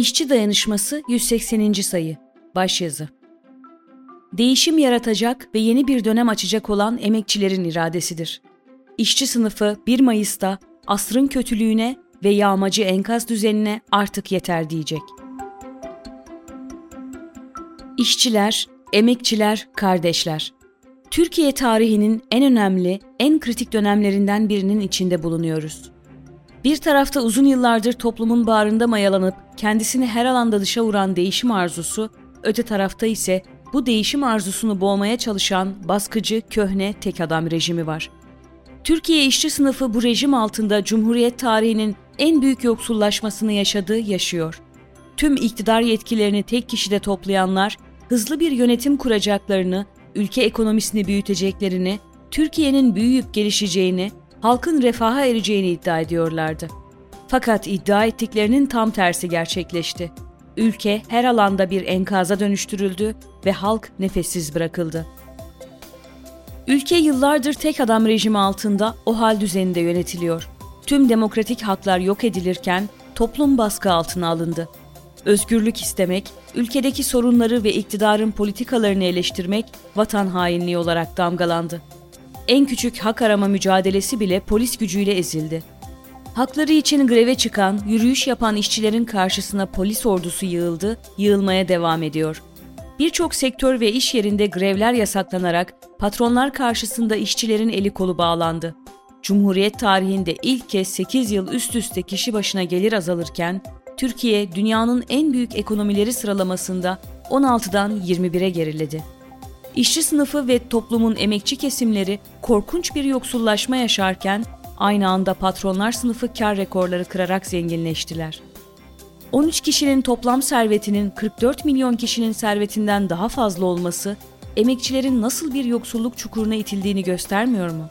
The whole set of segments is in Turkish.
İşçi Dayanışması 180. sayı Başyazı Değişim yaratacak ve yeni bir dönem açacak olan emekçilerin iradesidir. İşçi sınıfı 1 Mayıs'ta asrın kötülüğüne ve yağmacı enkaz düzenine artık yeter diyecek. İşçiler, emekçiler, kardeşler. Türkiye tarihinin en önemli, en kritik dönemlerinden birinin içinde bulunuyoruz. Bir tarafta uzun yıllardır toplumun bağrında mayalanıp kendisini her alanda dışa vuran değişim arzusu, öte tarafta ise bu değişim arzusunu boğmaya çalışan baskıcı, köhne, tek adam rejimi var. Türkiye işçi sınıfı bu rejim altında Cumhuriyet tarihinin en büyük yoksullaşmasını yaşadı, yaşıyor. Tüm iktidar yetkilerini tek kişide toplayanlar, hızlı bir yönetim kuracaklarını, ülke ekonomisini büyüteceklerini, Türkiye'nin büyüyüp gelişeceğini, halkın refaha ereceğini iddia ediyorlardı. Fakat iddia ettiklerinin tam tersi gerçekleşti. Ülke her alanda bir enkaza dönüştürüldü ve halk nefessiz bırakıldı. Ülke yıllardır tek adam rejimi altında o hal düzeninde yönetiliyor. Tüm demokratik haklar yok edilirken toplum baskı altına alındı. Özgürlük istemek, ülkedeki sorunları ve iktidarın politikalarını eleştirmek vatan hainliği olarak damgalandı en küçük hak arama mücadelesi bile polis gücüyle ezildi. Hakları için greve çıkan, yürüyüş yapan işçilerin karşısına polis ordusu yığıldı, yığılmaya devam ediyor. Birçok sektör ve iş yerinde grevler yasaklanarak patronlar karşısında işçilerin eli kolu bağlandı. Cumhuriyet tarihinde ilk kez 8 yıl üst üste kişi başına gelir azalırken, Türkiye dünyanın en büyük ekonomileri sıralamasında 16'dan 21'e geriledi. İşçi sınıfı ve toplumun emekçi kesimleri korkunç bir yoksullaşma yaşarken aynı anda patronlar sınıfı kar rekorları kırarak zenginleştiler. 13 kişinin toplam servetinin 44 milyon kişinin servetinden daha fazla olması emekçilerin nasıl bir yoksulluk çukuruna itildiğini göstermiyor mu?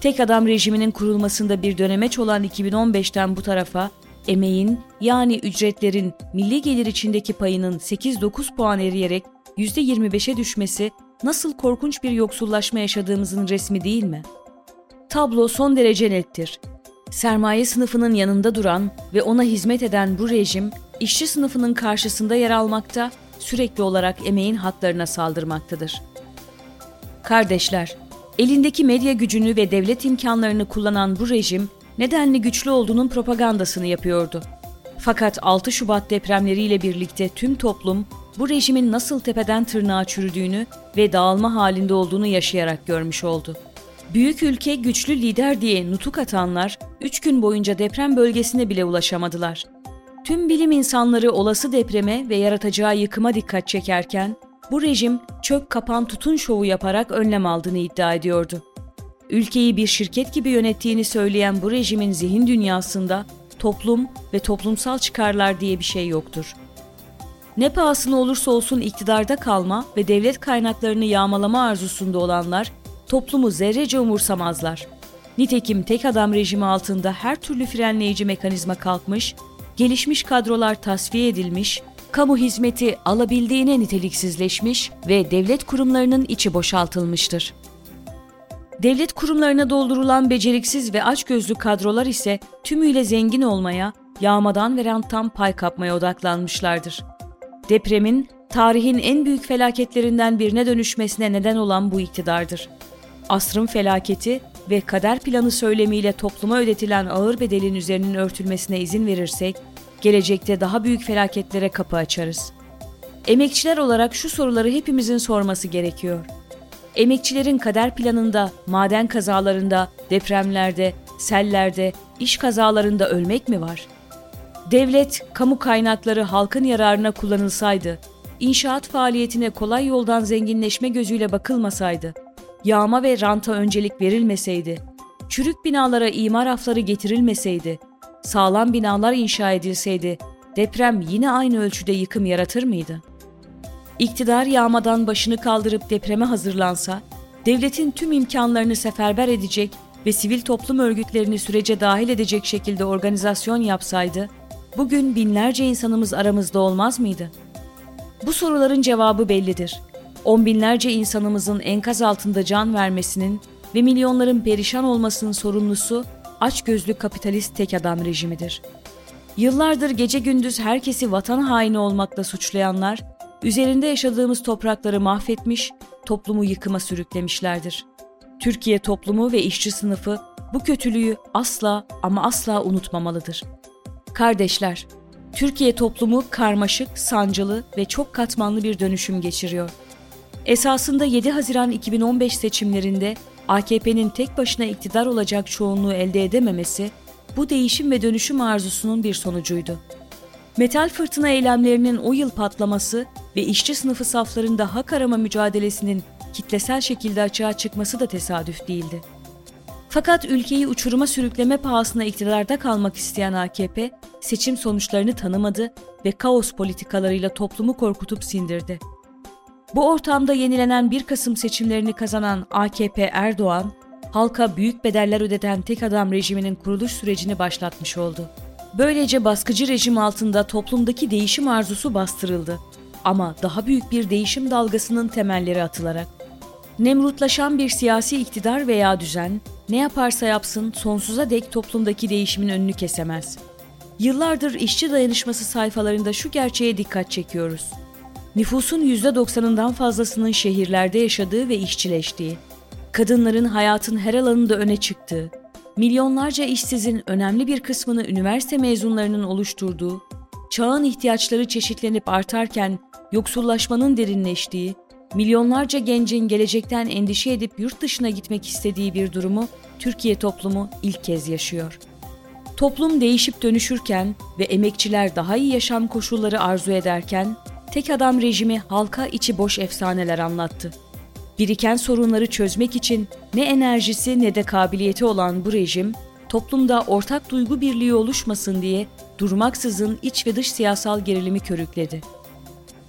Tek adam rejiminin kurulmasında bir dönemeç olan 2015'ten bu tarafa emeğin yani ücretlerin milli gelir içindeki payının 8-9 puan eriyerek %25'e düşmesi nasıl korkunç bir yoksullaşma yaşadığımızın resmi değil mi? Tablo son derece nettir. Sermaye sınıfının yanında duran ve ona hizmet eden bu rejim, işçi sınıfının karşısında yer almakta, sürekli olarak emeğin haklarına saldırmaktadır. Kardeşler, elindeki medya gücünü ve devlet imkanlarını kullanan bu rejim, nedenli güçlü olduğunun propagandasını yapıyordu. Fakat 6 Şubat depremleriyle birlikte tüm toplum bu rejimin nasıl tepeden tırnağa çürüdüğünü ve dağılma halinde olduğunu yaşayarak görmüş oldu. Büyük ülke güçlü lider diye nutuk atanlar 3 gün boyunca deprem bölgesine bile ulaşamadılar. Tüm bilim insanları olası depreme ve yaratacağı yıkıma dikkat çekerken bu rejim çök kapan tutun şovu yaparak önlem aldığını iddia ediyordu. Ülkeyi bir şirket gibi yönettiğini söyleyen bu rejimin zihin dünyasında toplum ve toplumsal çıkarlar diye bir şey yoktur. Ne pahasına olursa olsun iktidarda kalma ve devlet kaynaklarını yağmalama arzusunda olanlar toplumu zerrece umursamazlar. Nitekim tek adam rejimi altında her türlü frenleyici mekanizma kalkmış, gelişmiş kadrolar tasfiye edilmiş, kamu hizmeti alabildiğine niteliksizleşmiş ve devlet kurumlarının içi boşaltılmıştır. Devlet kurumlarına doldurulan beceriksiz ve açgözlü kadrolar ise tümüyle zengin olmaya, yağmadan ve ranttan pay kapmaya odaklanmışlardır. Depremin tarihin en büyük felaketlerinden birine dönüşmesine neden olan bu iktidardır. Asrın felaketi ve kader planı söylemiyle topluma ödetilen ağır bedelin üzerinin örtülmesine izin verirsek, gelecekte daha büyük felaketlere kapı açarız. Emekçiler olarak şu soruları hepimizin sorması gerekiyor. Emekçilerin kader planında, maden kazalarında, depremlerde, sellerde, iş kazalarında ölmek mi var? Devlet, kamu kaynakları halkın yararına kullanılsaydı, inşaat faaliyetine kolay yoldan zenginleşme gözüyle bakılmasaydı, yağma ve ranta öncelik verilmeseydi, çürük binalara imar afları getirilmeseydi, sağlam binalar inşa edilseydi, deprem yine aynı ölçüde yıkım yaratır mıydı? İktidar yağmadan başını kaldırıp depreme hazırlansa, devletin tüm imkanlarını seferber edecek ve sivil toplum örgütlerini sürece dahil edecek şekilde organizasyon yapsaydı, bugün binlerce insanımız aramızda olmaz mıydı? Bu soruların cevabı bellidir. On binlerce insanımızın enkaz altında can vermesinin ve milyonların perişan olmasının sorumlusu açgözlü kapitalist tek adam rejimidir. Yıllardır gece gündüz herkesi vatan haini olmakla suçlayanlar, üzerinde yaşadığımız toprakları mahvetmiş, toplumu yıkıma sürüklemişlerdir. Türkiye toplumu ve işçi sınıfı bu kötülüğü asla ama asla unutmamalıdır. Kardeşler, Türkiye toplumu karmaşık, sancılı ve çok katmanlı bir dönüşüm geçiriyor. Esasında 7 Haziran 2015 seçimlerinde AKP'nin tek başına iktidar olacak çoğunluğu elde edememesi bu değişim ve dönüşüm arzusunun bir sonucuydu. Metal fırtına eylemlerinin o yıl patlaması ve işçi sınıfı saflarında hak arama mücadelesinin kitlesel şekilde açığa çıkması da tesadüf değildi. Fakat ülkeyi uçuruma sürükleme pahasına iktidarda kalmak isteyen AKP, seçim sonuçlarını tanımadı ve kaos politikalarıyla toplumu korkutup sindirdi. Bu ortamda yenilenen 1 Kasım seçimlerini kazanan AKP Erdoğan, halka büyük bedeller ödeten tek adam rejiminin kuruluş sürecini başlatmış oldu. Böylece baskıcı rejim altında toplumdaki değişim arzusu bastırıldı. Ama daha büyük bir değişim dalgasının temelleri atılarak. Nemrutlaşan bir siyasi iktidar veya düzen ne yaparsa yapsın sonsuza dek toplumdaki değişimin önünü kesemez. Yıllardır işçi dayanışması sayfalarında şu gerçeğe dikkat çekiyoruz. Nüfusun %90'ından fazlasının şehirlerde yaşadığı ve işçileştiği, kadınların hayatın her alanında öne çıktığı, milyonlarca işsizin önemli bir kısmını üniversite mezunlarının oluşturduğu, çağın ihtiyaçları çeşitlenip artarken yoksullaşmanın derinleştiği, milyonlarca gencin gelecekten endişe edip yurt dışına gitmek istediği bir durumu Türkiye toplumu ilk kez yaşıyor. Toplum değişip dönüşürken ve emekçiler daha iyi yaşam koşulları arzu ederken tek adam rejimi halka içi boş efsaneler anlattı. Biriken sorunları çözmek için ne enerjisi ne de kabiliyeti olan bu rejim, toplumda ortak duygu birliği oluşmasın diye durmaksızın iç ve dış siyasal gerilimi körükledi.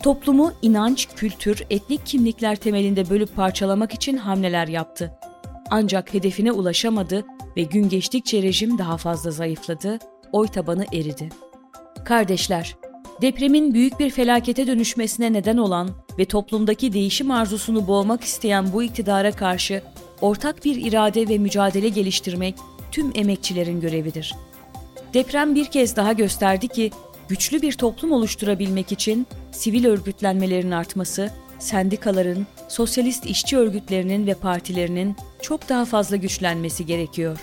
Toplumu inanç, kültür, etnik kimlikler temelinde bölüp parçalamak için hamleler yaptı. Ancak hedefine ulaşamadı ve gün geçtikçe rejim daha fazla zayıfladı, oy tabanı eridi. Kardeşler, depremin büyük bir felakete dönüşmesine neden olan ve toplumdaki değişim arzusunu boğmak isteyen bu iktidara karşı ortak bir irade ve mücadele geliştirmek tüm emekçilerin görevidir. Deprem bir kez daha gösterdi ki güçlü bir toplum oluşturabilmek için sivil örgütlenmelerin artması, sendikaların, sosyalist işçi örgütlerinin ve partilerinin çok daha fazla güçlenmesi gerekiyor.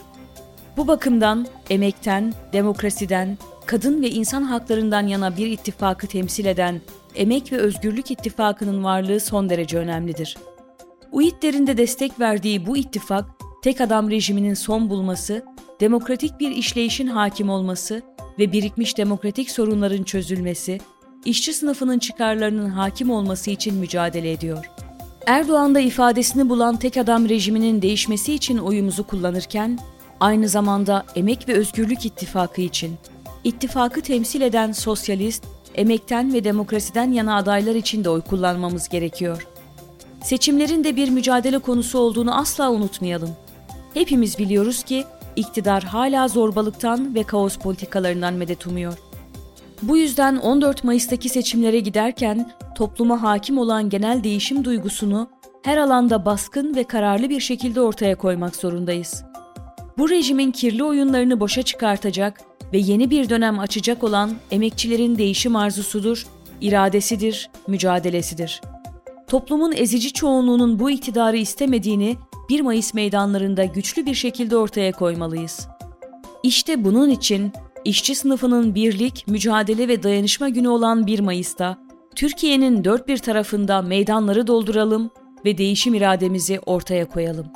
Bu bakımdan emekten, demokrasiden, kadın ve insan haklarından yana bir ittifakı temsil eden Emek ve Özgürlük İttifakı'nın varlığı son derece önemlidir. UİT'lerin de destek verdiği bu ittifak, tek adam rejiminin son bulması, demokratik bir işleyişin hakim olması ve birikmiş demokratik sorunların çözülmesi, işçi sınıfının çıkarlarının hakim olması için mücadele ediyor. Erdoğan da ifadesini bulan tek adam rejiminin değişmesi için oyumuzu kullanırken, aynı zamanda Emek ve Özgürlük İttifakı için, ittifakı temsil eden sosyalist, emekten ve demokrasiden yana adaylar için de oy kullanmamız gerekiyor. Seçimlerin de bir mücadele konusu olduğunu asla unutmayalım. Hepimiz biliyoruz ki iktidar hala zorbalıktan ve kaos politikalarından medet umuyor. Bu yüzden 14 Mayıs'taki seçimlere giderken topluma hakim olan genel değişim duygusunu her alanda baskın ve kararlı bir şekilde ortaya koymak zorundayız. Bu rejimin kirli oyunlarını boşa çıkartacak ve yeni bir dönem açacak olan emekçilerin değişim arzusudur, iradesidir, mücadelesidir. Toplumun ezici çoğunluğunun bu iktidarı istemediğini 1 Mayıs meydanlarında güçlü bir şekilde ortaya koymalıyız. İşte bunun için işçi sınıfının birlik, mücadele ve dayanışma günü olan 1 Mayıs'ta Türkiye'nin dört bir tarafında meydanları dolduralım ve değişim irademizi ortaya koyalım.